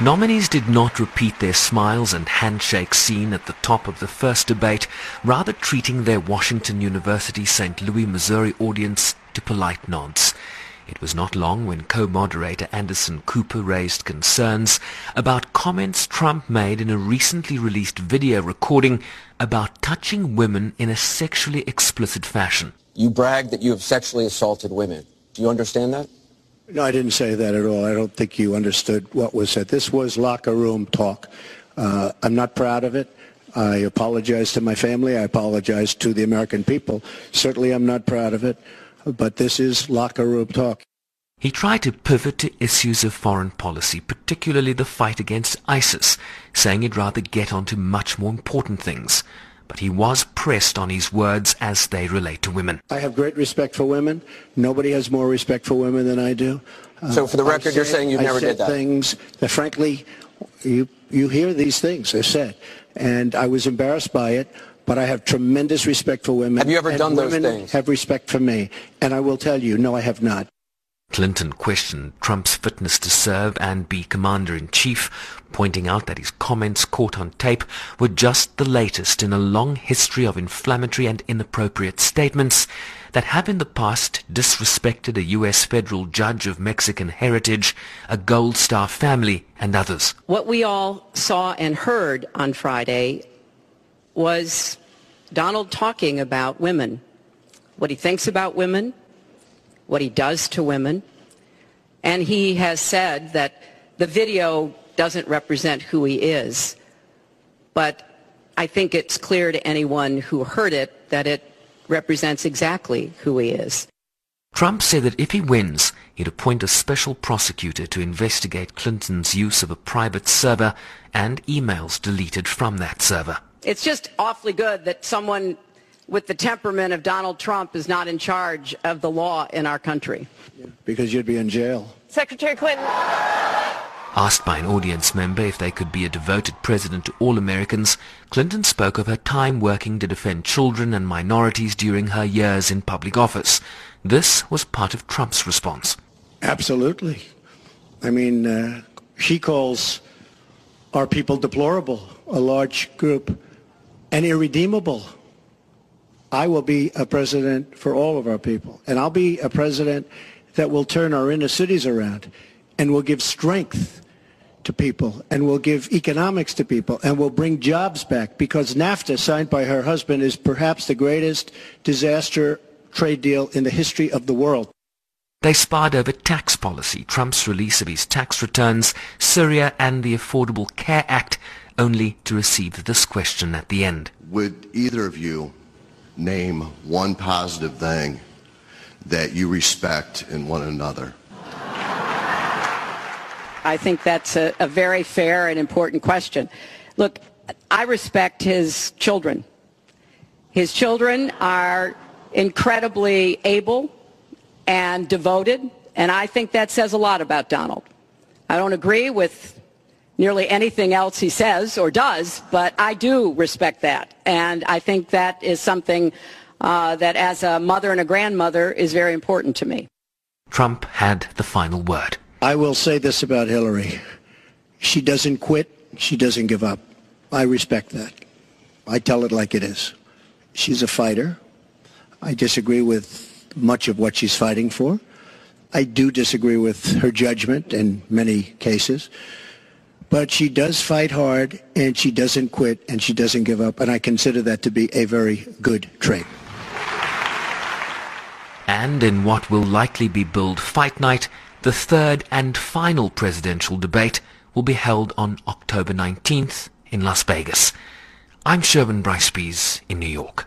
Nominees did not repeat their smiles and handshake scene at the top of the first debate, rather treating their Washington University St. Louis, Missouri audience to polite nods. It was not long when co-moderator Anderson Cooper raised concerns about comments Trump made in a recently released video recording about touching women in a sexually explicit fashion. You brag that you have sexually assaulted women. Do you understand that? No, I didn't say that at all. I don't think you understood what was said. This was locker room talk. Uh, I'm not proud of it. I apologize to my family. I apologize to the American people. Certainly I'm not proud of it, but this is locker room talk. He tried to pivot to issues of foreign policy, particularly the fight against ISIS, saying he'd rather get on to much more important things but he was pressed on his words as they relate to women. I have great respect for women. Nobody has more respect for women than I do. Uh, so for the record, said, you're saying you never did that? things that, frankly, you, you hear these things they're said. And I was embarrassed by it, but I have tremendous respect for women. Have you ever done those things? have respect for me. And I will tell you, no, I have not. Clinton questioned Trump's fitness to serve and be commander-in-chief, pointing out that his comments caught on tape were just the latest in a long history of inflammatory and inappropriate statements that have in the past disrespected a U.S. federal judge of Mexican heritage, a Gold Star family, and others. What we all saw and heard on Friday was Donald talking about women, what he thinks about women, what he does to women. And he has said that the video doesn't represent who he is. But I think it's clear to anyone who heard it that it represents exactly who he is. Trump said that if he wins, he'd appoint a special prosecutor to investigate Clinton's use of a private server and emails deleted from that server. It's just awfully good that someone with the temperament of Donald Trump is not in charge of the law in our country. Because you'd be in jail. Secretary Clinton. Asked by an audience member if they could be a devoted president to all Americans, Clinton spoke of her time working to defend children and minorities during her years in public office. This was part of Trump's response. Absolutely. I mean, uh, she calls our people deplorable, a large group, and irredeemable. I will be a president for all of our people. And I'll be a president that will turn our inner cities around and will give strength to people and will give economics to people and will bring jobs back because NAFTA, signed by her husband, is perhaps the greatest disaster trade deal in the history of the world. They sparred over tax policy, Trump's release of his tax returns, Syria and the Affordable Care Act, only to receive this question at the end. Would either of you name one positive thing that you respect in one another? I think that's a, a, very fair and important question. Look, I respect his children. His children are incredibly able and devoted, and I think that says a lot about Donald. I don't agree with nearly anything else he says or does, but I do respect that. And I think that is something uh, that as a mother and a grandmother is very important to me. Trump had the final word. I will say this about Hillary. She doesn't quit. She doesn't give up. I respect that. I tell it like it is. She's a fighter. I disagree with much of what she's fighting for. I do disagree with her judgment in many cases. But she does fight hard, and she doesn't quit, and she doesn't give up, and I consider that to be a very good trait. And in what will likely be billed Fight Night, the third and final presidential debate will be held on October 19th in Las Vegas. I'm Sherwin Bryce in New York.